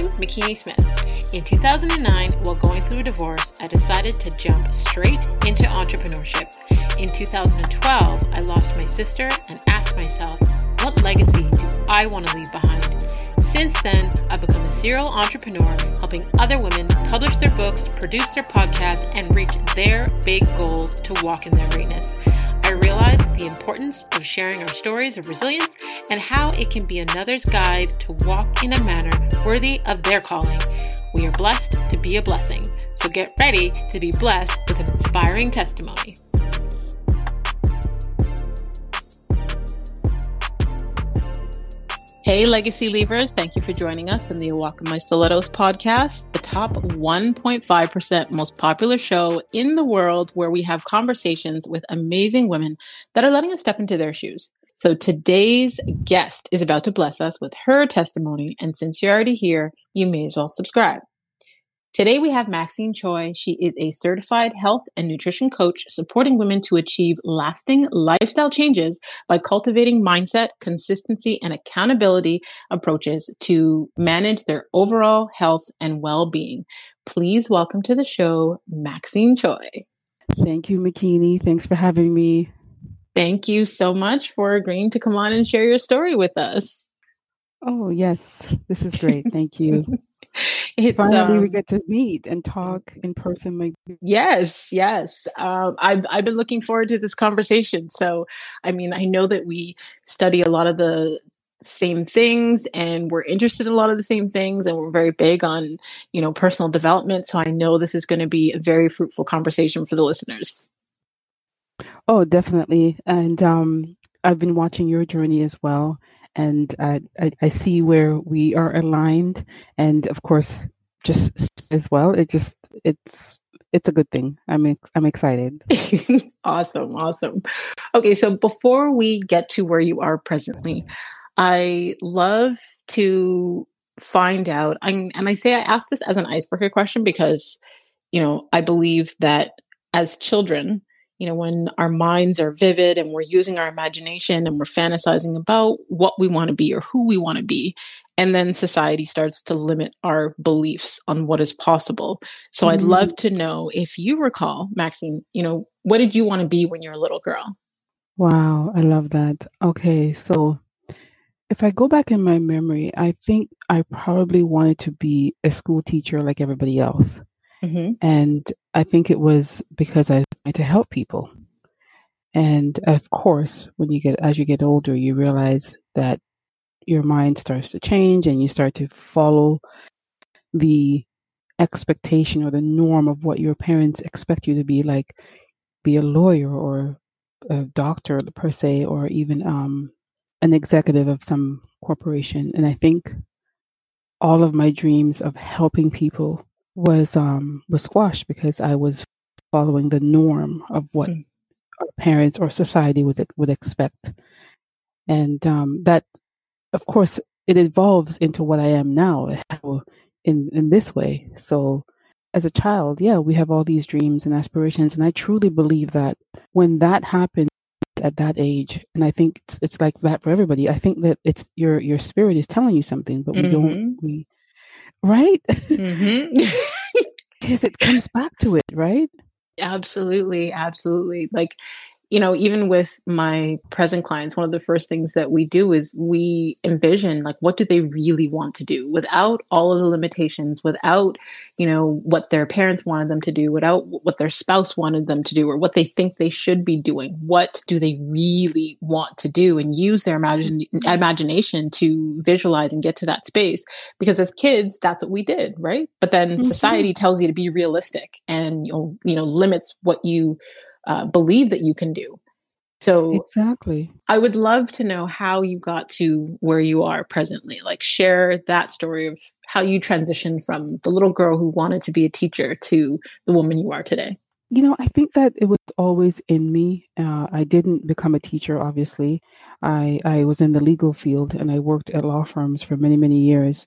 I'm Makini Smith. In 2009, while going through a divorce, I decided to jump straight into entrepreneurship. In 2012, I lost my sister and asked myself, what legacy do I want to leave behind? Since then, I've become a serial entrepreneur, helping other women publish their books, produce their podcasts, and reach their big goals to walk in their greatness. I realized the importance of sharing our stories of resilience and how it can be another's guide to walk in a manner worthy of their calling. We are blessed to be a blessing, so get ready to be blessed with an inspiring testimony. Hey, Legacy Leavers. Thank you for joining us in the Walk My Stilettos podcast, the top 1.5% most popular show in the world where we have conversations with amazing women that are letting us step into their shoes. So today's guest is about to bless us with her testimony. And since you're already here, you may as well subscribe. Today we have Maxine Choy. She is a certified health and nutrition coach supporting women to achieve lasting lifestyle changes by cultivating mindset, consistency, and accountability approaches to manage their overall health and well-being. Please welcome to the show, Maxine Choy. Thank you, Makini. Thanks for having me. Thank you so much for agreeing to come on and share your story with us. Oh, yes. This is great. Thank you. it's, Finally, um, we get to meet and talk in person. Like yes, yes. Um, I've I've been looking forward to this conversation. So, I mean, I know that we study a lot of the same things and we're interested in a lot of the same things and we're very big on you know personal development so i know this is going to be a very fruitful conversation for the listeners oh definitely and um i've been watching your journey as well and uh, I, I see where we are aligned and of course just as well it just it's it's a good thing. I'm ex- i'm excited. Awesome awesome. Okay so before we get to where you are presently i love to find out I'm, and i say i ask this as an icebreaker question because you know i believe that as children you know, when our minds are vivid and we're using our imagination and we're fantasizing about what we want to be or who we want to be. And then society starts to limit our beliefs on what is possible. So mm-hmm. I'd love to know if you recall, Maxine, you know, what did you want to be when you were a little girl? Wow, I love that. Okay, so if I go back in my memory, I think I probably wanted to be a school teacher like everybody else. Mm-hmm. And I think it was because I wanted to help people. And of course, when you get as you get older, you realize that your mind starts to change and you start to follow the expectation or the norm of what your parents expect you to be like be a lawyer or a doctor per se or even um, an executive of some corporation and i think all of my dreams of helping people was um was squashed because I was following the norm of what mm. our parents or society would would expect, and um, that, of course, it evolves into what I am now in in this way. So, as a child, yeah, we have all these dreams and aspirations, and I truly believe that when that happens at that age and i think it's, it's, like that for everybody i think that it's your your spirit is telling you something but we mm-hmm. don't we right? Mm-hmm. because it comes back to it, right? Absolutely, absolutely. Like you know, even with my present clients, one of the first things that we do is we envision like what do they really want to do without all of the limitations, without, you know, what their parents wanted them to do, without what their spouse wanted them to do or what they think they should be doing. What do they really want to do and use their imagine, imagination to visualize and get to that space? Because as kids, that's what we did, right? But then mm-hmm. society tells you to be realistic and, you know, you know, limits what you uh, believe that you can do. So exactly, I would love to know how you got to where you are presently. Like share that story of how you transitioned from the little girl who wanted to be a teacher to the woman you are today. You know, I think that it was always in me. Uh, I didn't become a teacher, obviously. I I was in the legal field and I worked at law firms for many many years.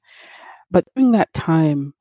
But during that time,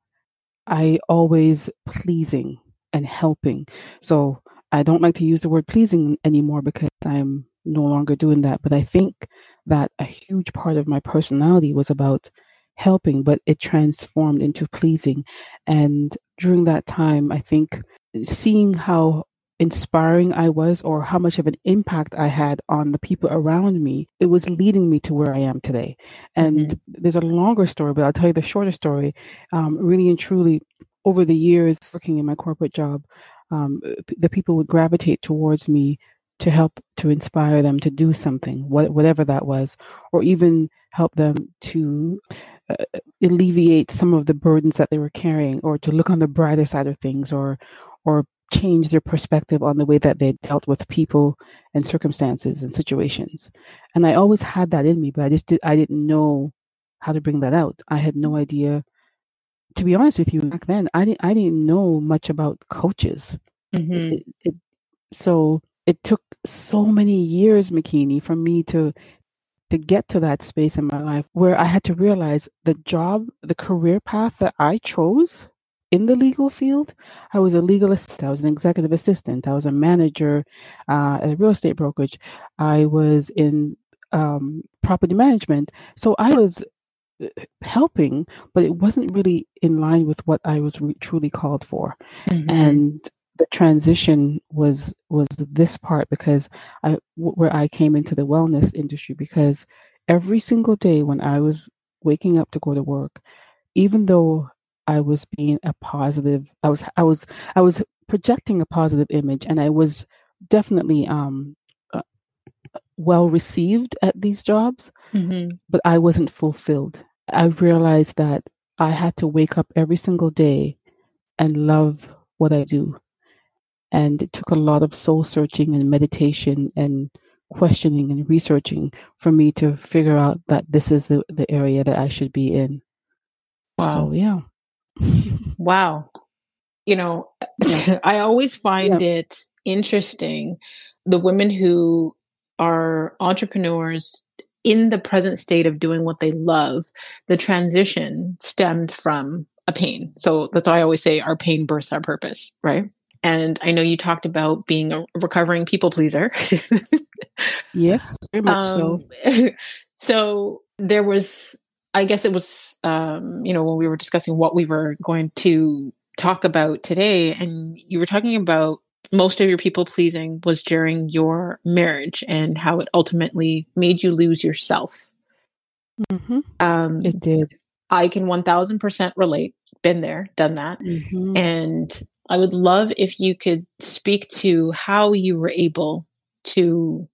I always pleasing and helping. So I don't like to use the word pleasing anymore because I'm no longer doing that. But I think that a huge part of my personality was about helping, but it transformed into pleasing. And during that time, I think seeing how inspiring I was or how much of an impact I had on the people around me, it was leading me to where I am today. And mm-hmm. there's a longer story, but I'll tell you the shorter story. Um, really and truly, over the years working in my corporate job, um, the people would gravitate towards me to help to inspire them to do something, what, whatever that was, or even help them to uh, alleviate some of the burdens that they were carrying, or to look on the brighter side of things, or or change their perspective on the way that they dealt with people and circumstances and situations. And I always had that in me, but I just did, I didn't know how to bring that out. I had no idea. To be honest with you, back then I didn't I didn't know much about coaches. Mm-hmm. It, it, so it took so many years, Makini, for me to to get to that space in my life where I had to realize the job, the career path that I chose in the legal field. I was a legal assistant. I was an executive assistant. I was a manager uh, at a real estate brokerage. I was in um, property management. So I was helping, but it wasn't really in line with what I was re- truly called for. Mm-hmm. And the transition was was this part because I where I came into the wellness industry because every single day when I was waking up to go to work, even though I was being a positive. I was I was I was projecting a positive image, and I was definitely um, uh, well received at these jobs, mm-hmm. but I wasn't fulfilled. I realized that I had to wake up every single day and love what I do, and it took a lot of soul searching and meditation and questioning and researching for me to figure out that this is the, the area that I should be in. Wow. So yeah wow. You know, I always find yeah. it interesting the women who are entrepreneurs in the present state of doing what they love, the transition stemmed from a pain. So that's why I always say our pain bursts our purpose, right? And I know you talked about being a recovering people pleaser. yes, very much um, so. so there was I guess it was, um, you know, when we were discussing what we were going to talk about today, and you were talking about most of your people pleasing was during your marriage and how it ultimately made you lose yourself. Mm-hmm. Um, it did. I can 1000% relate, been there, done that. Mm-hmm. And I would love if you could speak to how you were able to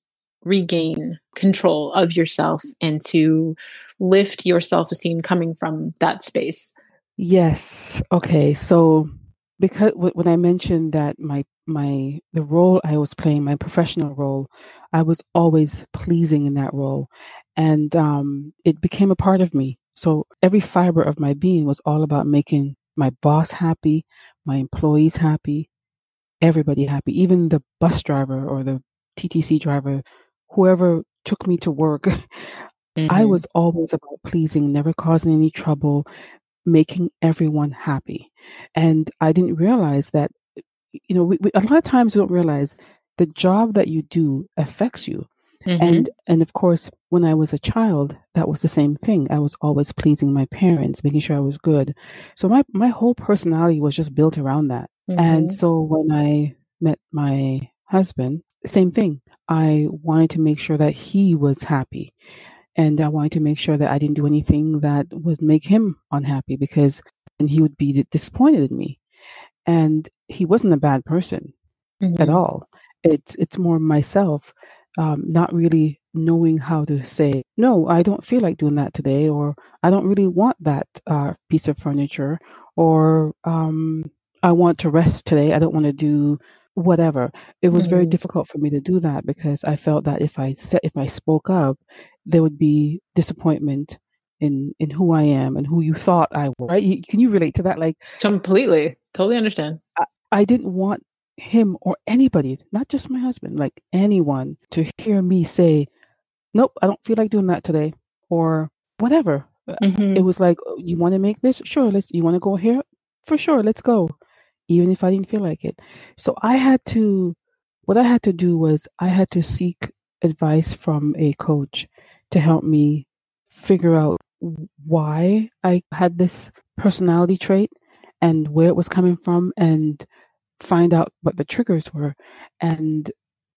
regain control of yourself and to lift your self esteem coming from that space? Yes. Okay. So because when I mentioned that my my the role I was playing, my professional role, I was always pleasing in that role, and um, it became a part of me. So every fiber of my being was all about making my boss happy, my employees happy, everybody happy, even the bus driver or the TTC driver, whoever took me to work. Mm-hmm. I was always about pleasing, never causing any trouble, making everyone happy. And I didn't realize that, you know, we, we, a lot of times we don't realize the job that you do affects you. Mm-hmm. And and of course, when I was a child, that was the same thing. I was always pleasing my parents, making sure I was good. So my my whole personality was just built around that. Mm-hmm. And so when I met my husband, same thing. I wanted to make sure that he was happy. And I wanted to make sure that I didn't do anything that would make him unhappy because and he would be disappointed in me. And he wasn't a bad person mm-hmm. at all. It's it's more myself um, not really knowing how to say no. I don't feel like doing that today, or I don't really want that uh, piece of furniture, or um, I want to rest today. I don't want to do whatever. It was mm. very difficult for me to do that because I felt that if I said if I spoke up, there would be disappointment in in who I am and who you thought I was. Right? You, can you relate to that? Like completely, totally understand. I, I didn't want him or anybody, not just my husband, like anyone, to hear me say, "Nope, I don't feel like doing that today," or whatever. Uh, mm-hmm. It was like, oh, "You want to make this? Sure. Let's. You want to go here? For sure. Let's go." even if I didn't feel like it. So I had to, what I had to do was I had to seek advice from a coach to help me figure out why I had this personality trait and where it was coming from and find out what the triggers were. And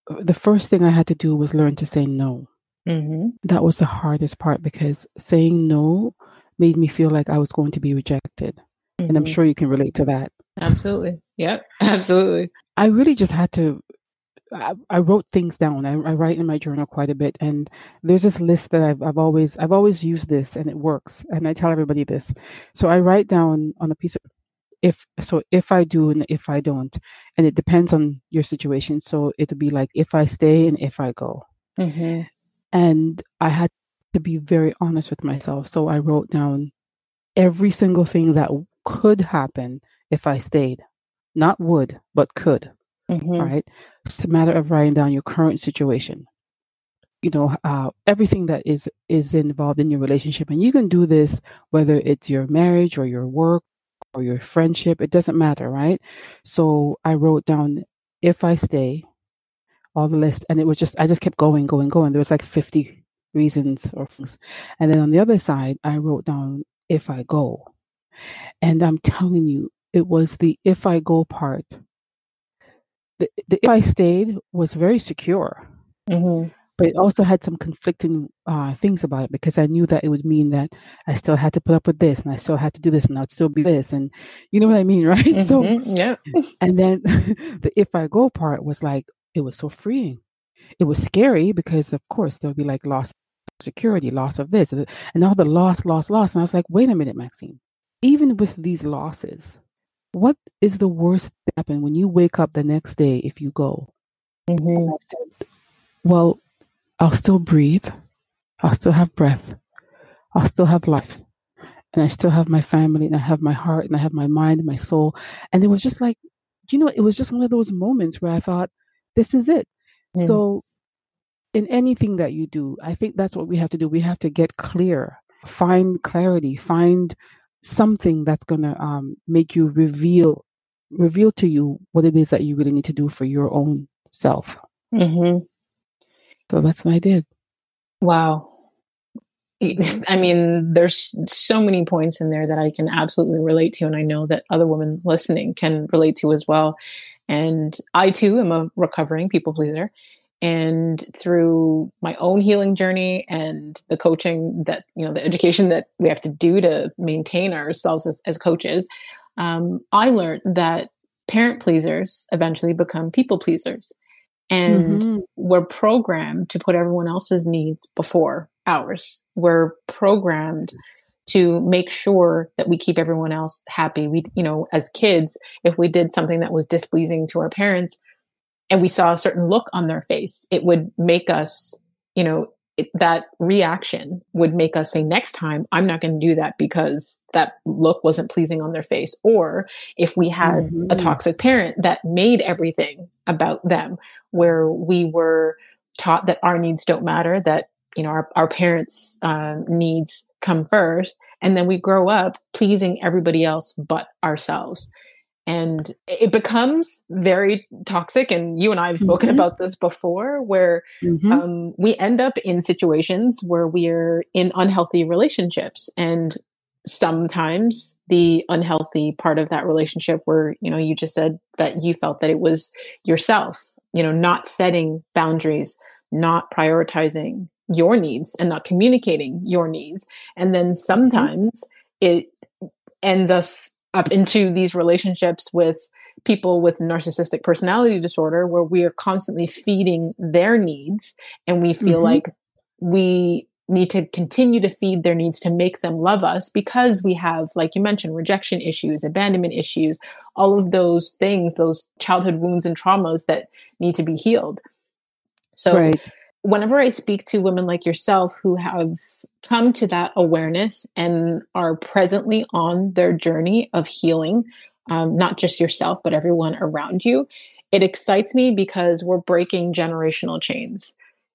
the first thing I had to do was learn to say no. Mm-hmm. That was the hardest part because saying no made me feel like I was going to be rejected. Mm-hmm. And I'm mm-hmm. sure you can relate to that. Absolutely. Yep. Absolutely. I really just had to. I, I wrote things down. I, I, write in my journal quite a bit, and there's this list that I've, I've always I've always used this, and it works. And I tell everybody this. So I write down on a piece of if so if I do and if I don't, and it depends on your situation. So it'll be like if I stay and if I go. Mm-hmm. And I had to be very honest with myself. So I wrote down every single thing that could happen if I stayed. Not would, but could. Mm-hmm. Right? It's a matter of writing down your current situation. You know, uh, everything that is is involved in your relationship, and you can do this whether it's your marriage or your work or your friendship. It doesn't matter, right? So I wrote down if I stay, all the list, and it was just I just kept going, going, going. There was like fifty reasons or things, and then on the other side, I wrote down if I go, and I'm telling you, it was the if I go part. The, the if I stayed was very secure. Mm-hmm. But it also had some conflicting uh, things about it because I knew that it would mean that I still had to put up with this and I still had to do this and I'd still be this. And you know what I mean, right? Mm-hmm. So, yeah. and then the if I go part was like, it was so freeing. It was scary because, of course, there'll be like loss of security, loss of this, and all the loss, loss, loss. And I was like, wait a minute, Maxine. Even with these losses, what is the worst that happen when you wake up the next day if you go? Mm-hmm. Said, well, I'll still breathe. I'll still have breath. I'll still have life. And I still have my family and I have my heart and I have my mind and my soul. And it was just like, you know, it was just one of those moments where I thought, this is it. Mm. So, in anything that you do, I think that's what we have to do. We have to get clear, find clarity, find something that's going to um, make you reveal reveal to you what it is that you really need to do for your own self. Mm-hmm. So that's what I did. Wow. I mean, there's so many points in there that I can absolutely relate to, and I know that other women listening can relate to as well. And I too am a recovering people pleaser. And through my own healing journey and the coaching that, you know, the education that we have to do to maintain ourselves as, as coaches, um, I learned that parent pleasers eventually become people pleasers. And mm-hmm. we're programmed to put everyone else's needs before ours. We're programmed to make sure that we keep everyone else happy. We, you know, as kids, if we did something that was displeasing to our parents and we saw a certain look on their face, it would make us, you know, it, that reaction would make us say next time i'm not going to do that because that look wasn't pleasing on their face or if we had mm-hmm. a toxic parent that made everything about them where we were taught that our needs don't matter that you know our, our parents um, needs come first and then we grow up pleasing everybody else but ourselves and it becomes very toxic and you and i have spoken mm-hmm. about this before where mm-hmm. um, we end up in situations where we're in unhealthy relationships and sometimes the unhealthy part of that relationship where you know you just said that you felt that it was yourself you know not setting boundaries not prioritizing your needs and not communicating your needs. And then mm-hmm. sometimes it ends us up into these relationships with people with narcissistic personality disorder where we are constantly feeding their needs and we feel mm-hmm. like we need to continue to feed their needs to make them love us because we have like you mentioned rejection issues abandonment issues all of those things those childhood wounds and traumas that need to be healed so right whenever I speak to women like yourself who have come to that awareness and are presently on their journey of healing, um, not just yourself, but everyone around you, it excites me because we're breaking generational chains.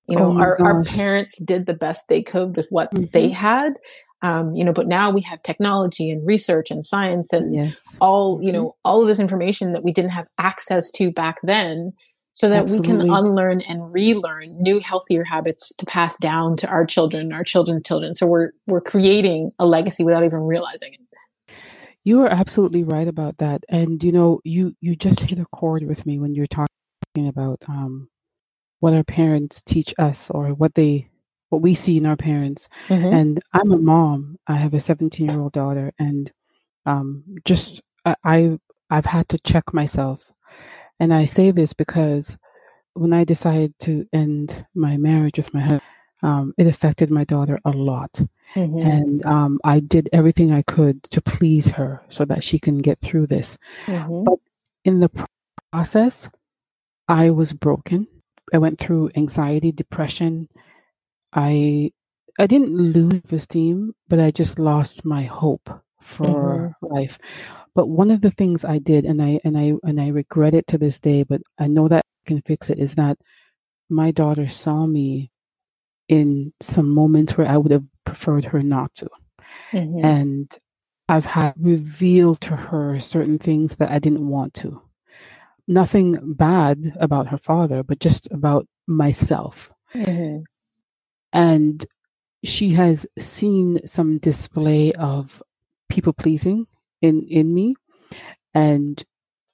You know, oh our, our parents did the best they could with what mm-hmm. they had. Um, you know, but now we have technology and research and science and yes. all, you mm-hmm. know, all of this information that we didn't have access to back then so that Absolutely. we can unlearn and relearn new healthier habits to pass down to our children, our children's children. So we're we're creating a legacy without even realizing it. You are absolutely right about that. And you know, you you just hit a chord with me when you're talking about um, what our parents teach us or what they what we see in our parents. Mm-hmm. And I'm a mom. I have a 17 year old daughter, and um, just I, I I've had to check myself and I say this because when I decided to end my marriage with my husband, um, it affected my daughter a lot. Mm-hmm. And um, I did everything I could to please her so that she can get through this. Mm-hmm. But in the process, I was broken. I went through anxiety, depression. I I didn't lose esteem, but I just lost my hope for mm-hmm. life. But one of the things I did, and I and I and I regret it to this day, but I know that I can fix it, is that my daughter saw me in some moments where I would have preferred her not to. Mm-hmm. And I've had revealed to her certain things that I didn't want to. Nothing bad about her father, but just about myself. Mm-hmm. And she has seen some display of people pleasing in in me. And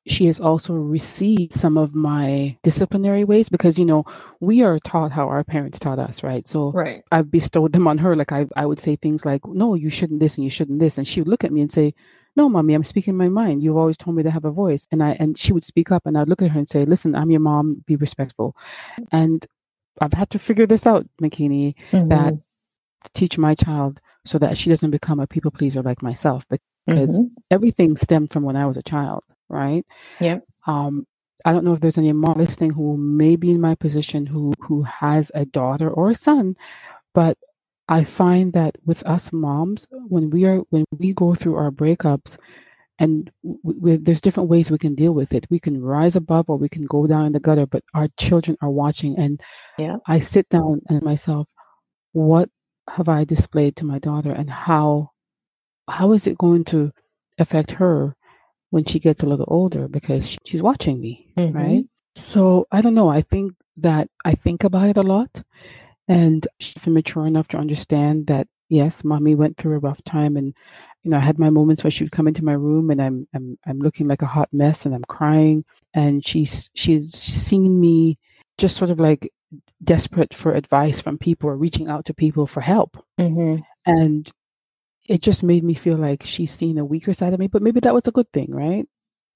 she has also received some of my disciplinary ways because you know we are taught how our parents taught us right? So right. i've bestowed them on her. Like I, I would say things like no you shouldn't this and you shouldn't this. And she would look at me and say no mommy i'm speaking my mind. You've always told me to have a voice. And i and she would speak up and i'd look at her and say listen i'm your mom. Be respectful. And i've had to figure this out Makini mm-hmm. that teach my child so that she doesn't become a people pleaser like myself because mm-hmm. everything stemmed from when I was a child, right? Yeah. Um, I don't know if there's any mom listening who may be in my position who who has a daughter or a son, but I find that with us moms, when we are when we go through our breakups, and there's different ways we can deal with it. We can rise above or we can go down in the gutter, but our children are watching. And yeah. I sit down and myself, what have I displayed to my daughter, and how how is it going to affect her when she gets a little older because she's watching me, mm-hmm. right? So I don't know. I think that I think about it a lot, and she's mature enough to understand that yes, mommy went through a rough time, and you know I had my moments where she would come into my room and I'm I'm I'm looking like a hot mess and I'm crying, and she's she's seen me just sort of like desperate for advice from people or reaching out to people for help. Mm-hmm. And it just made me feel like she's seen a weaker side of me, but maybe that was a good thing, right?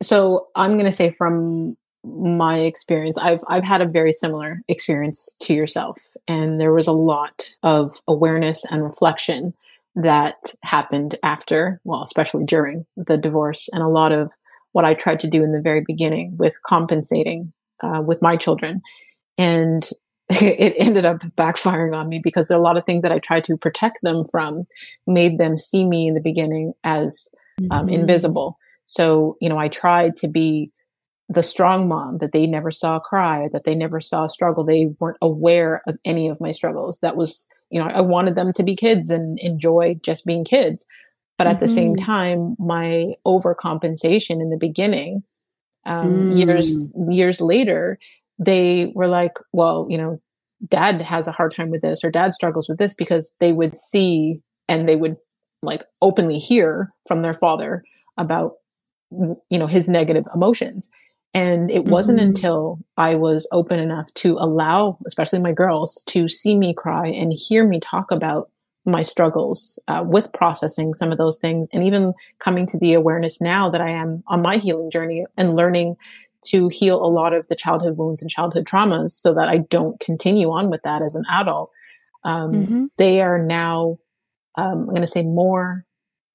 So I'm going to say from my experience, I've I've had a very similar experience to yourself, and there was a lot of awareness and reflection that happened after, well, especially during the divorce, and a lot of what I tried to do in the very beginning with compensating uh, with my children, and it ended up backfiring on me because there are a lot of things that I tried to protect them from made them see me in the beginning as um, mm-hmm. invisible. So, you know, I tried to be the strong mom that they never saw cry, that they never saw struggle. They weren't aware of any of my struggles. That was, you know, I wanted them to be kids and enjoy just being kids. But at mm-hmm. the same mm-hmm. time, my overcompensation in the beginning, um, mm. years years later, they were like, well, you know, dad has a hard time with this or dad struggles with this because they would see and they would like openly hear from their father about, you know, his negative emotions. And it wasn't mm-hmm. until I was open enough to allow, especially my girls, to see me cry and hear me talk about my struggles uh, with processing some of those things and even coming to the awareness now that I am on my healing journey and learning to heal a lot of the childhood wounds and childhood traumas so that I don't continue on with that as an adult. Um, mm-hmm. They are now, um, I'm going to say, more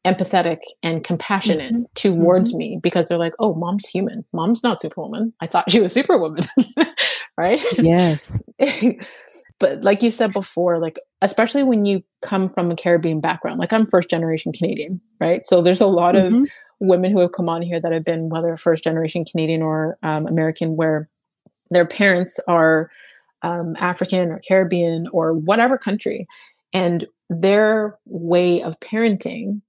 empathetic and compassionate mm-hmm. towards mm-hmm. me because they're like, oh, mom's human. Mom's not Superwoman. I thought she was Superwoman. right? Yes. but like you said before, like, especially when you come from a Caribbean background, like I'm first generation Canadian, right? So there's a lot of mm-hmm women who have come on here that have been whether first generation Canadian or um, American, where their parents are um, African or Caribbean or whatever country, and their way of parenting,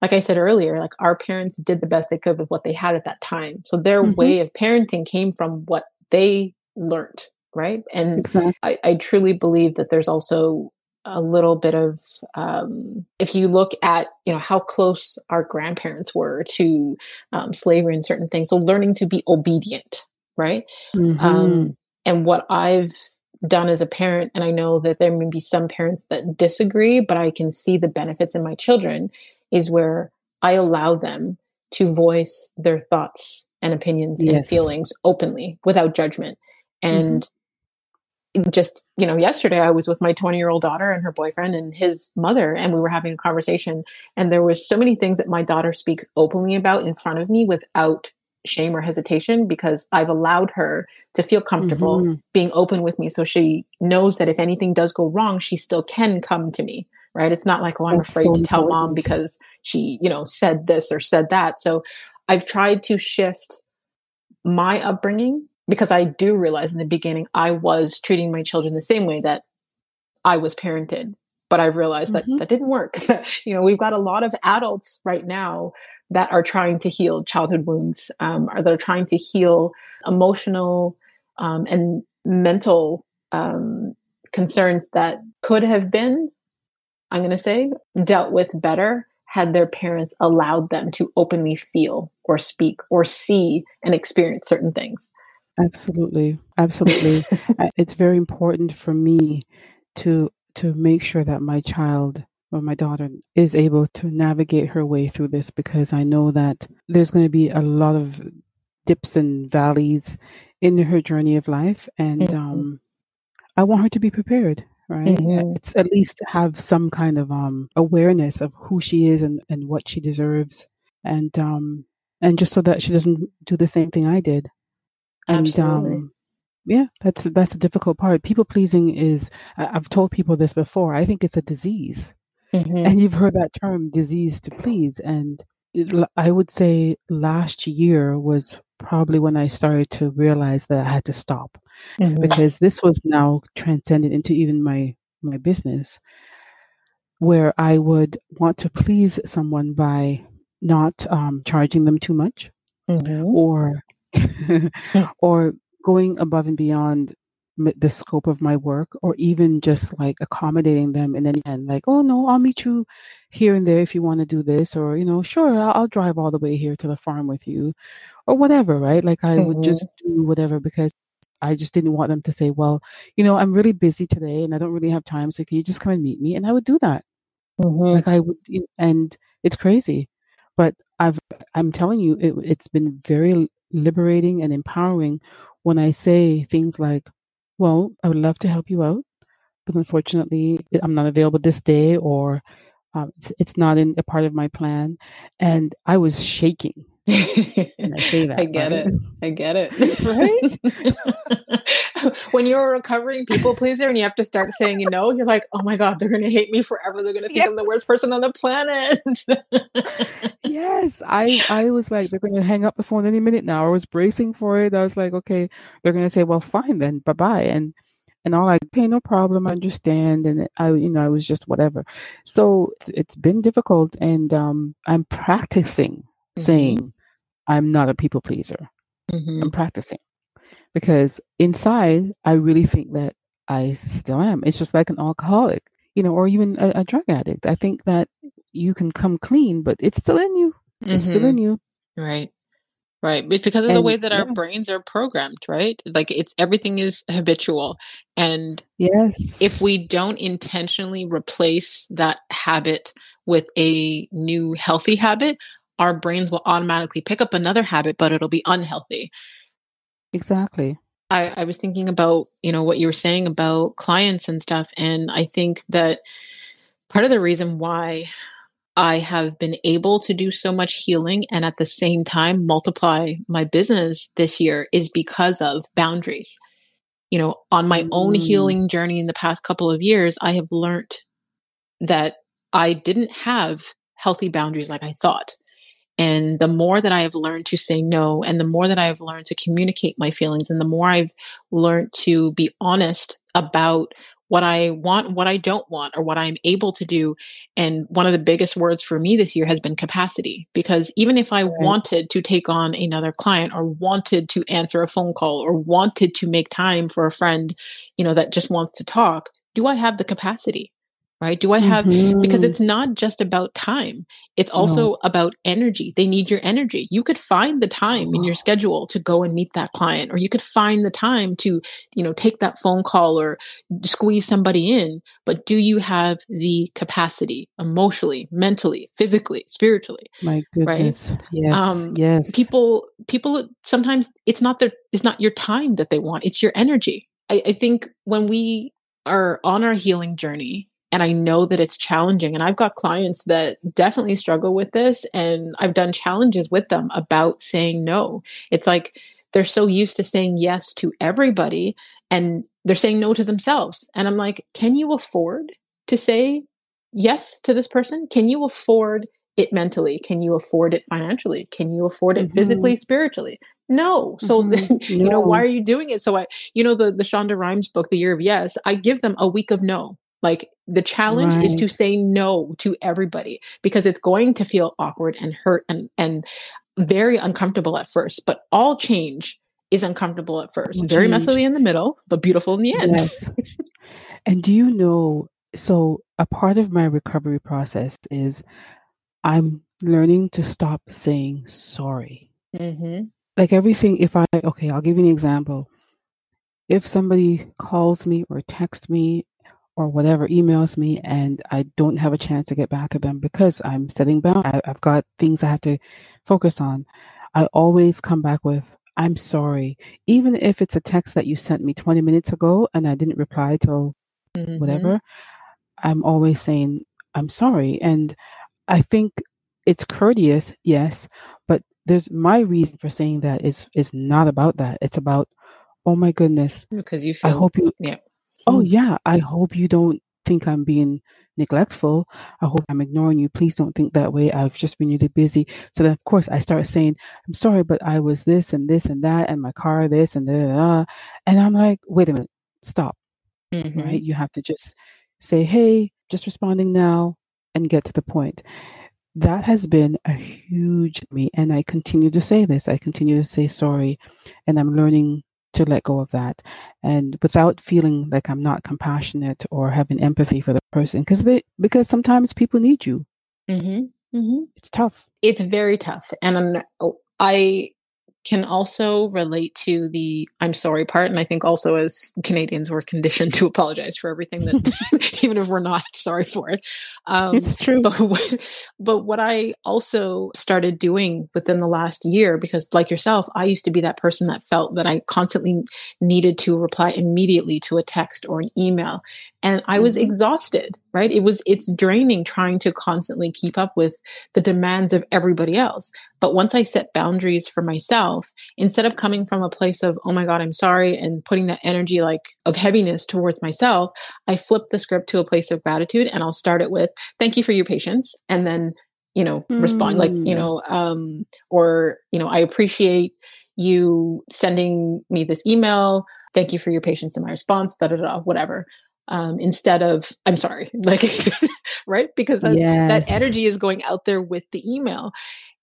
like I said earlier, like our parents did the best they could with what they had at that time. So their mm-hmm. way of parenting came from what they learned right and exactly. I, I truly believe that there's also a little bit of um, if you look at you know how close our grandparents were to um, slavery and certain things so learning to be obedient right mm-hmm. um, and what i've done as a parent and i know that there may be some parents that disagree but i can see the benefits in my children is where i allow them to voice their thoughts and opinions yes. and feelings openly without judgment and mm-hmm just you know yesterday i was with my 20 year old daughter and her boyfriend and his mother and we were having a conversation and there was so many things that my daughter speaks openly about in front of me without shame or hesitation because i've allowed her to feel comfortable mm-hmm. being open with me so she knows that if anything does go wrong she still can come to me right? It's not like oh i'm That's afraid so to tell mom because she you know said this or said that. So i've tried to shift my upbringing because I do realize in the beginning I was treating my children the same way that I was parented. But I realized mm-hmm. that that didn't work. you know, we've got a lot of adults right now that are trying to heal childhood wounds, um, or that are trying to heal emotional um, and mental um, concerns that could have been, I'm going to say, dealt with better had their parents allowed them to openly feel or speak or see and experience certain things. Absolutely, absolutely. it's very important for me to to make sure that my child or my daughter is able to navigate her way through this because I know that there's going to be a lot of dips and valleys in her journey of life, and mm-hmm. um, I want her to be prepared. Right, mm-hmm. it's at least have some kind of um, awareness of who she is and, and what she deserves, and um, and just so that she doesn't do the same thing I did. And Absolutely. um yeah, that's that's the difficult part. People pleasing is I've told people this before. I think it's a disease. Mm-hmm. And you've heard that term disease to please and it, I would say last year was probably when I started to realize that I had to stop mm-hmm. because this was now transcended into even my my business where I would want to please someone by not um, charging them too much mm-hmm. or or going above and beyond the scope of my work or even just like accommodating them and then like oh no i'll meet you here and there if you want to do this or you know sure I'll, I'll, drive all the way here to the farm with you or whatever right like i mm-hmm. would just do whatever because i just didn't want them to say well you know i'm really busy today and i don't really have time so can you just come and meet me and i would do that mm-hmm. like i would and it's crazy but i've i'm telling you it, it's been very liberating and empowering when I say things like, well, I would love to help you out, but unfortunately, I'm not available this day or um, it's, it's not in a part of my plan. And I was shaking. I that. I get right? it. I get it. right? when you're a recovering people pleaser and you have to start saying you know, you're like, oh my God, they're going to hate me forever. They're going to think yes. I'm the worst person on the planet. yes. I, I was like, they're going to hang up the phone any minute now. I was bracing for it. I was like, okay, they're going to say, well, fine then, bye bye. And, and all like, okay, no problem, I understand. And I, you know, I was just whatever. So it's, it's been difficult. And um, I'm practicing mm-hmm. saying, I'm not a people pleaser. Mm-hmm. I'm practicing because inside I really think that I still am. It's just like an alcoholic, you know, or even a, a drug addict. I think that you can come clean, but it's still in you. It's mm-hmm. still in you. Right. Right. It's because of and, the way that our yeah. brains are programmed, right? Like it's everything is habitual. And yes, if we don't intentionally replace that habit with a new healthy habit, our brains will automatically pick up another habit, but it'll be unhealthy. Exactly. I, I was thinking about, you know, what you were saying about clients and stuff. And I think that part of the reason why I have been able to do so much healing and at the same time multiply my business this year is because of boundaries. You know, on my mm. own healing journey in the past couple of years, I have learned that I didn't have healthy boundaries like I thought. And the more that I have learned to say no, and the more that I have learned to communicate my feelings, and the more I've learned to be honest about what I want, what I don't want, or what I'm able to do. And one of the biggest words for me this year has been capacity. Because even if I right. wanted to take on another client or wanted to answer a phone call or wanted to make time for a friend, you know, that just wants to talk, do I have the capacity? Right? Do I have, mm-hmm. because it's not just about time. It's also no. about energy. They need your energy. You could find the time in your schedule to go and meet that client, or you could find the time to, you know, take that phone call or squeeze somebody in. But do you have the capacity emotionally, mentally, physically, spiritually? My goodness. Right? Yes. Um, yes. People, people sometimes it's not their, it's not your time that they want. It's your energy. I, I think when we are on our healing journey and I know that it's challenging. And I've got clients that definitely struggle with this. And I've done challenges with them about saying no. It's like they're so used to saying yes to everybody and they're saying no to themselves. And I'm like, can you afford to say yes to this person? Can you afford it mentally? Can you afford it financially? Can you afford it mm-hmm. physically, spiritually? No. So mm-hmm. you know, why are you doing it? So I, you know, the the Shonda Rhimes book, The Year of Yes, I give them a week of no. Like the challenge right. is to say no to everybody because it's going to feel awkward and hurt and, and very uncomfortable at first, but all change is uncomfortable at first. Very change. messily in the middle, but beautiful in the end. Yes. and do you know, so a part of my recovery process is I'm learning to stop saying sorry. Mm-hmm. Like everything, if I, okay, I'll give you an example. If somebody calls me or texts me or whatever emails me and I don't have a chance to get back to them because I'm setting boundaries. I've got things I have to focus on. I always come back with, I'm sorry. Even if it's a text that you sent me 20 minutes ago and I didn't reply till mm-hmm. whatever, I'm always saying, I'm sorry. And I think it's courteous, yes, but there's my reason for saying that is is not about that. It's about, oh my goodness. Because you feel I hope you yeah Oh, yeah. I hope you don't think I'm being neglectful. I hope I'm ignoring you. Please don't think that way. I've just been really busy. So then, of course, I start saying, I'm sorry, but I was this and this and that, and my car this and da, And I'm like, wait a minute, stop. Mm-hmm. Right? You have to just say, hey, just responding now and get to the point. That has been a huge me. And I continue to say this. I continue to say sorry. And I'm learning to let go of that and without feeling like I'm not compassionate or having empathy for the person because they because sometimes people need you. Mm-hmm. Mm-hmm. It's tough. It's very tough, and I can also relate to the I'm sorry part. And I think also as Canadians, we're conditioned to apologize for everything that, even if we're not sorry for it. Um, it's true. But what, but what I also started doing within the last year, because like yourself, I used to be that person that felt that I constantly needed to reply immediately to a text or an email and i was mm-hmm. exhausted right it was it's draining trying to constantly keep up with the demands of everybody else but once i set boundaries for myself instead of coming from a place of oh my god i'm sorry and putting that energy like of heaviness towards myself i flip the script to a place of gratitude and i'll start it with thank you for your patience and then you know mm. respond like you mm. know um or you know i appreciate you sending me this email thank you for your patience in my response da da da whatever um, instead of i'm sorry like right because that, yes. that energy is going out there with the email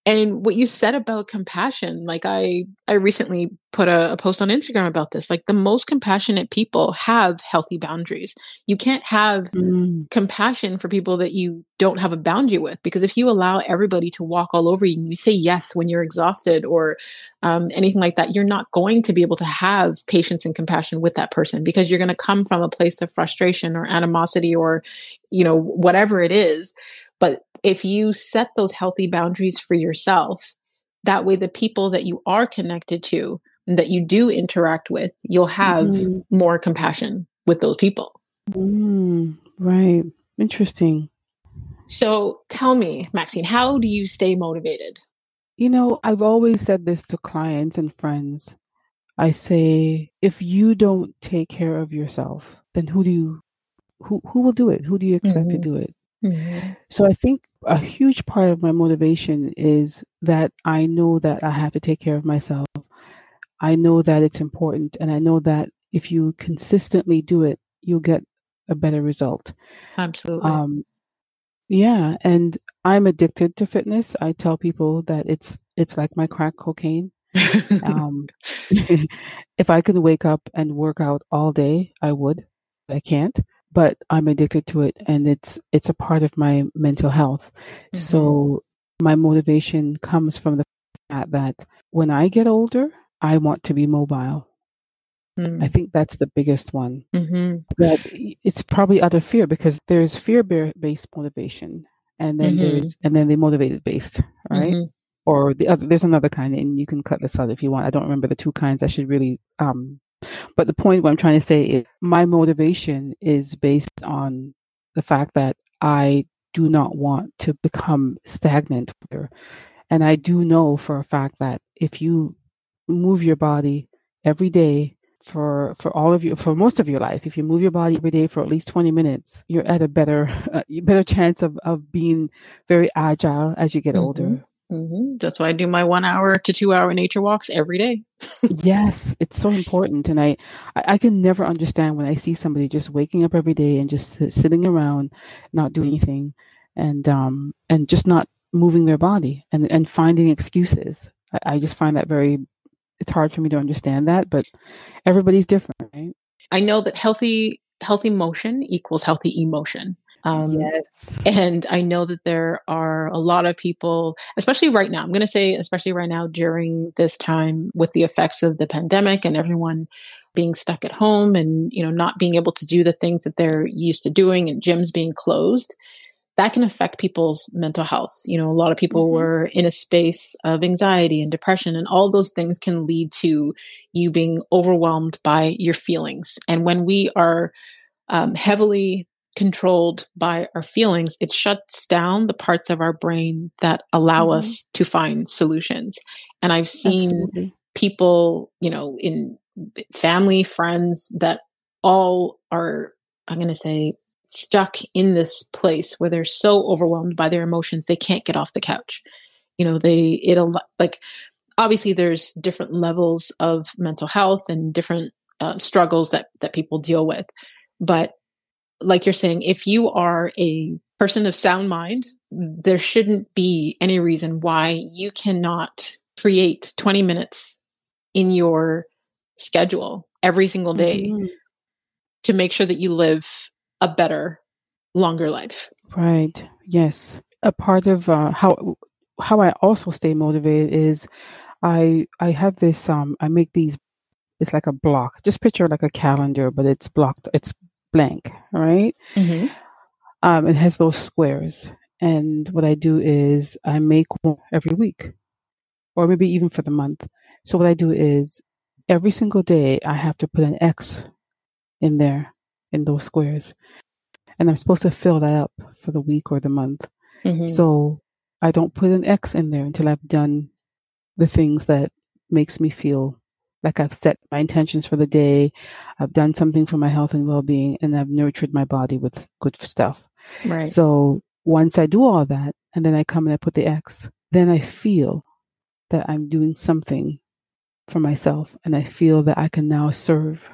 and what you said about compassion like i i recently put a, a, post on instagram about this like the most compassionate people have healthy boundaries you can't have mm. compassion for people that you don't have a boundary with because if you allow everybody to walk all over you and you say yes when you're exhausted or um, anything like that you're not going to be able to have patience and compassion with that person because you're going to come from a place of frustration or animosity or you know whatever it is but if you set those healthy boundaries for yourself, that way the people that you are connected to and that you do interact with, you'll have mm-hmm. more compassion with those people. Mm, right. Interesting. So tell me, Maxine, how do you stay motivated? You know, I've always said this to clients and friends. I say, if you don't take care of yourself, then who do you who who will do it? Who do you expect mm-hmm. to do it? Mm-hmm. So I think a huge part of my motivation is that I know that I have to take care of myself. I know that it's important, and I know that if you consistently do it, you'll get a better result. Absolutely. Um, yeah, and I'm addicted to fitness. I tell people that it's it's like my crack cocaine. um, if I could wake up and work out all day, I would. I can't, but I'm addicted to it, and it's it's a part of my mental health. Mm-hmm. So my motivation comes from the fact that when I get older, I want to be mobile. Mm. I think that's the biggest one. Mm-hmm. That it's probably out of fear because there's fear based motivation, and then mm-hmm. there's and then the motivated based, right? Mm-hmm. Or the other, there's another kind, and you can cut this out if you want. I don't remember the two kinds. I should really. Um, but the point what I'm trying to say is my motivation is based on the fact that I do not want to become stagnant. And I do know for a fact that if you move your body every day for for all of you for most of your life if you move your body every day for at least 20 minutes you're at a better uh, better chance of, of being very agile as you get mm-hmm. older mm-hmm. that's why i do my one hour to two hour nature walks every day yes it's so important and I, I, I can never understand when i see somebody just waking up every day and just sitting around not doing anything and um and just not moving their body and and finding excuses I, I just find that very it's hard for me to understand that, but everybody's different, right? I know that healthy healthy motion equals healthy emotion. Um, yes. And I know that there are a lot of people, especially right now, I'm going to say, especially right now during this time with the effects of the pandemic and everyone being stuck at home and, you know, not being able to do the things that they're used to doing and gyms being closed that can affect people's mental health. You know, a lot of people mm-hmm. were in a space of anxiety and depression, and all those things can lead to you being overwhelmed by your feelings. And when we are um, heavily controlled by our feelings, it shuts down the parts of our brain that allow mm-hmm. us to find solutions. And I've seen Absolutely. people, you know, in family, friends that all are, I'm going to say, stuck in this place where they're so overwhelmed by their emotions they can't get off the couch you know they it'll like obviously there's different levels of mental health and different uh, struggles that that people deal with but like you're saying if you are a person of sound mind there shouldn't be any reason why you cannot create 20 minutes in your schedule every single day mm-hmm. to make sure that you live a better, longer life. Right. Yes. A part of uh, how how I also stay motivated is I I have this um I make these it's like a block. Just picture like a calendar, but it's blocked. It's blank, right? Mm-hmm. Um, it has those squares, and what I do is I make one every week, or maybe even for the month. So what I do is every single day I have to put an X in there in those squares. And I'm supposed to fill that up for the week or the month. Mm-hmm. So I don't put an X in there until I've done the things that makes me feel like I've set my intentions for the day. I've done something for my health and well-being and I've nurtured my body with good stuff. Right. So once I do all that and then I come and I put the X, then I feel that I'm doing something for myself and I feel that I can now serve.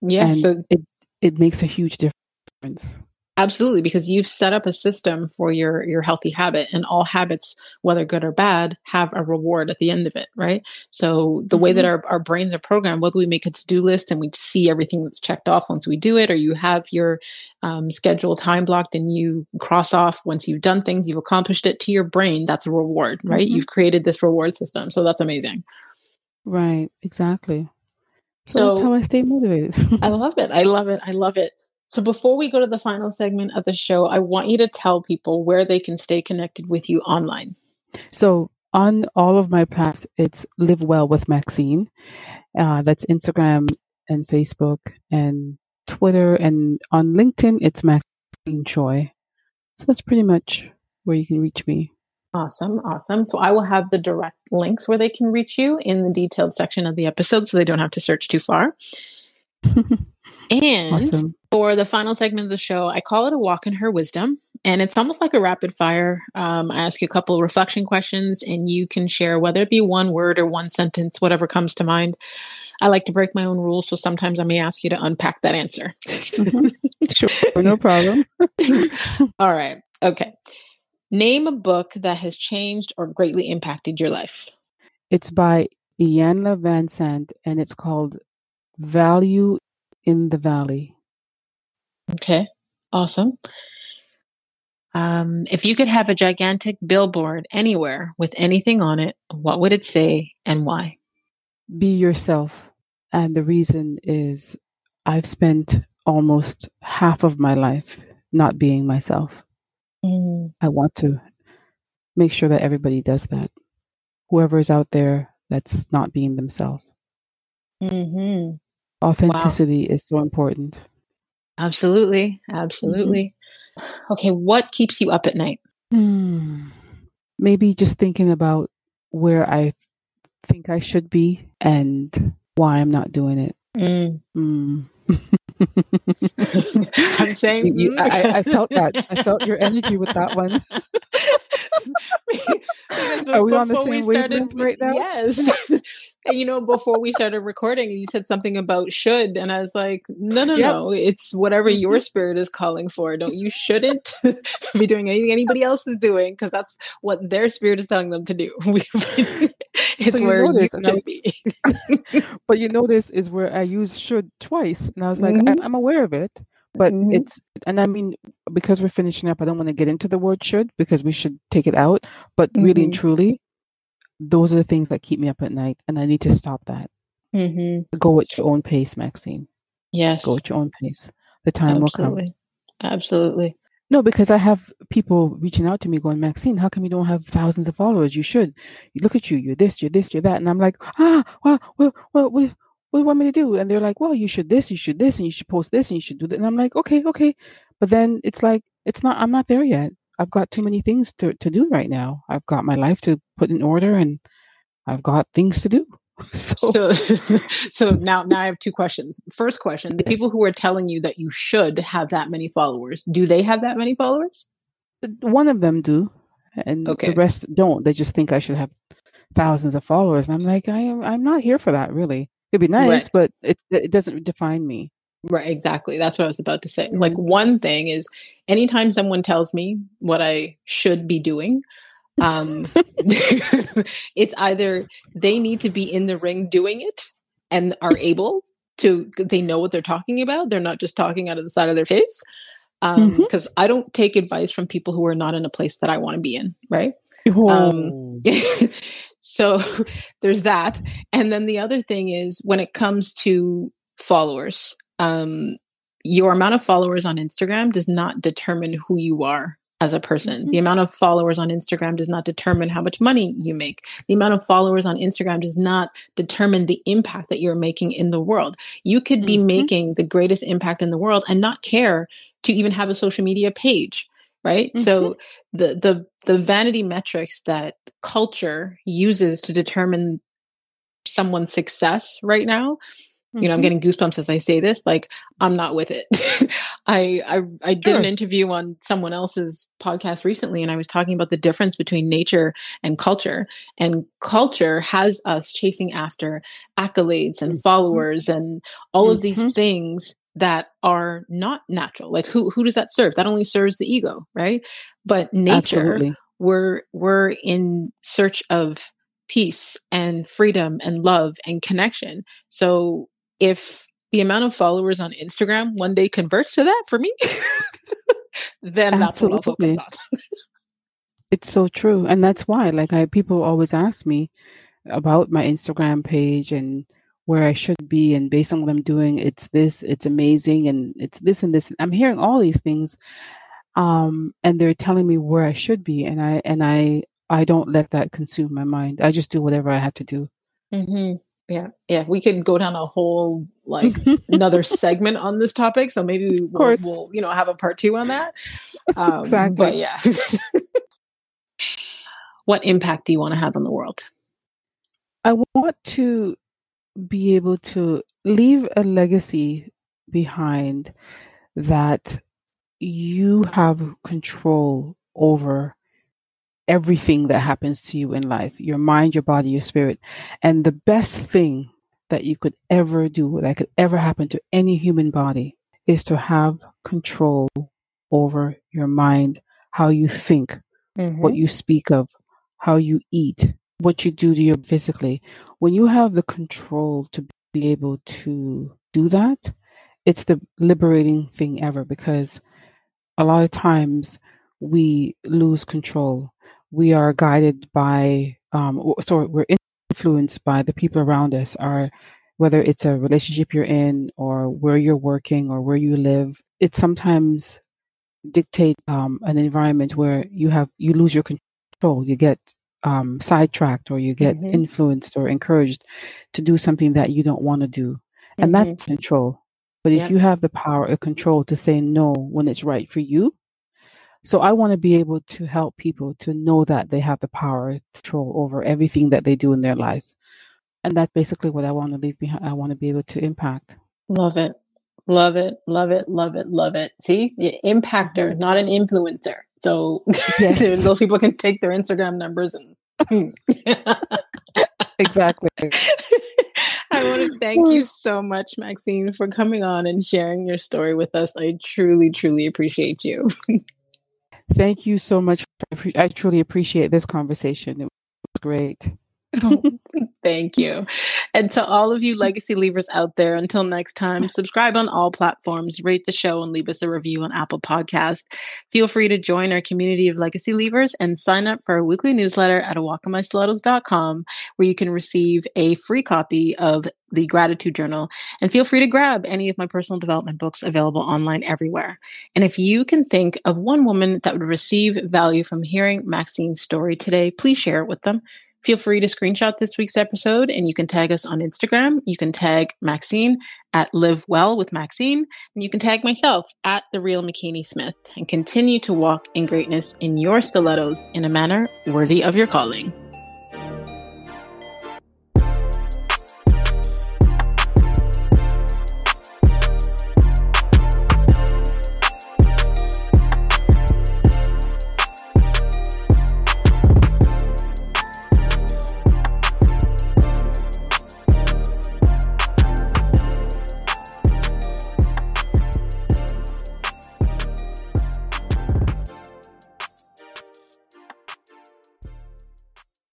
Yeah. And so it it makes a huge difference. Absolutely, because you've set up a system for your your healthy habit, and all habits, whether good or bad, have a reward at the end of it, right? So the mm-hmm. way that mm-hmm. our, our brains are programmed, whether we make a to do list and we see everything that's checked off once we do it, or you have your um, schedule time blocked and you cross off once you've done things, you've accomplished it to your brain, that's a reward, right? Mm-hmm. You've created this reward system, so that's amazing. Right, exactly. So, that's how I stay motivated. I love it. I love it. I love it. So before we go to the final segment of the show, I want you to tell people where they can stay connected with you online. So on all of my paths, it's Live Well with Maxine. Uh, that's Instagram and Facebook and Twitter. And on LinkedIn, it's Maxine Choy. So that's pretty much where you can reach me. Awesome. Awesome. So I will have the direct links where they can reach you in the detailed section of the episode so they don't have to search too far. and awesome. For the final segment of the show, I call it a walk in her wisdom. and it's almost like a rapid fire. Um, I ask you a couple of reflection questions, and you can share whether it be one word or one sentence, whatever comes to mind. I like to break my own rules, so sometimes I may ask you to unpack that answer. mm-hmm. Sure, no problem. All right. Okay. Name a book that has changed or greatly impacted your life. It's by Iyanla Vanzant, and it's called Value in the Valley. Okay, awesome. Um, if you could have a gigantic billboard anywhere with anything on it, what would it say and why? Be yourself. And the reason is I've spent almost half of my life not being myself. Mm. I want to make sure that everybody does that. Whoever is out there that's not being themselves. Mm-hmm. Authenticity wow. is so important. Absolutely. Absolutely. Mm-hmm. Okay. What keeps you up at night? Hmm. Maybe just thinking about where I think I should be and why I'm not doing it. Mm. Mm. I'm saying you, I, mm. I, felt that. I felt your energy with that one. Are we on the same wavelength right now? Yes. And you know, before we started recording, you said something about should, and I was like, no, no, yep. no. It's whatever your mm-hmm. spirit is calling for. Don't you shouldn't be doing anything anybody else is doing because that's what their spirit is telling them to do. it's so where you should I, be. but you notice is where I use should twice, and I was like, mm-hmm. I, am aware of it, but mm-hmm. it's and I mean because we're finishing up, I don't want to get into the word should because we should take it out. But mm-hmm. really and mm-hmm. truly, those are the things that keep me up at night, and I need to stop that. Mm-hmm. Go at your own pace, Maxine. Yes, go at your own pace. The time Absolutely. will come. Absolutely. No, because I have people reaching out to me going, Maxine, how come you don't have thousands of followers? You should. You look at you, you're this, you're this, you're that. And I'm like, ah, well, well, well, well what do you want me to do? And they're like, well, you should this, you should this, and you should post this, and you should do that. And I'm like, okay, okay. But then it's like, it's not, I'm not there yet. I've got too many things to, to do right now. I've got my life to put in order and I've got things to do. So, so, so now, now I have two questions. First question: The people who are telling you that you should have that many followers, do they have that many followers? Uh, one of them do, and okay. the rest don't. They just think I should have thousands of followers. And I'm like, I am. I'm not here for that. Really, it'd be nice, right. but it it doesn't define me. Right, exactly. That's what I was about to say. Mm-hmm. Like one thing is anytime someone tells me what I should be doing, um it's either they need to be in the ring doing it and are able to they know what they're talking about. They're not just talking out of the side of their face. Um because mm-hmm. I don't take advice from people who are not in a place that I want to be in, right? Um, oh. Um, so there's that. And then the other thing is when it comes to followers, um, your amount of followers on Instagram does not determine who you are as a person. Mm-hmm. The amount of followers on Instagram does not determine how much money you make. The amount of followers on Instagram does not determine the impact that you're making in the world. You could be mm-hmm. making the greatest impact in the world and not care to even have a social media page, right? Mm-hmm. So the the the vanity metrics that culture uses to determine someone's success right now you know i'm mm-hmm. getting goosebumps as i say this like i'm not with it I, I i did sure. an interview on someone else's podcast recently and i was talking about the difference between nature and culture and culture has us chasing after accolades and mm-hmm. followers and all mm-hmm. of these mm-hmm. things that are not natural like who who does that serve that only serves the ego right but nature Absolutely. we're we're in search of peace and freedom and love and connection so if the amount of followers on Instagram one day converts to that for me, then Absolutely. that's what I'll focus on. it's so true. And that's why, like, I people always ask me about my Instagram page and where I should be. And based on what I'm doing, it's this, it's amazing, and it's this and this. I'm hearing all these things. Um, and they're telling me where I should be. And I, and I, I don't let that consume my mind. I just do whatever I have to do. Mm-hmm yeah. Yeah. We could go down a whole like another segment on this topic so maybe we'll, we'll, you know have a part two on that. Um, exactly. but yeah. What impact do you want to have on the world? I want to be able to leave a legacy behind that you have control over everything that happens to you in life your mind, your body, your spirit. And the best thing that you could ever do, that could ever happen to any human body, is to have control over your mind, how you think, mm-hmm. what you speak of, how you eat, what you do to your physically. When you have the control to be able to do that, it's the liberating thing ever because a lot of times we lose control. We are guided by, um, so we're influenced by the people around us, whether it's a relationship you're in or where you're working or where you live. It sometimes dictate um, an environment where you have you lose your control. You get um, sidetracked or you get mm-hmm. influenced or encouraged to do something that you don't want to do, and mm-hmm. that's control. But if you have the power of control to say no when it's right for you, so I want to be able to help people to know that they have the power to control over everything that they do in their life. And that's basically what I want to leave behind. I want to be able to impact. Love it. Love it. Love it. Love it. Love it. See, the impactor, mm-hmm. not an influencer. So yes. those people can take their Instagram numbers and exactly. I want to thank you so much, Maxine, for coming on and sharing your story with us. I truly, truly appreciate you. Thank you so much. I truly appreciate this conversation. It was great. Thank you. And to all of you legacy leavers out there, until next time, subscribe on all platforms, rate the show, and leave us a review on Apple Podcast. Feel free to join our community of legacy leavers and sign up for our weekly newsletter at awalkinmystilettos.com, where you can receive a free copy of the gratitude journal and feel free to grab any of my personal development books available online everywhere. And if you can think of one woman that would receive value from hearing Maxine's story today, please share it with them. Feel free to screenshot this week's episode and you can tag us on Instagram. You can tag Maxine at Live Well with Maxine, and you can tag myself at The Real Makini Smith and continue to walk in greatness in your stilettos in a manner worthy of your calling.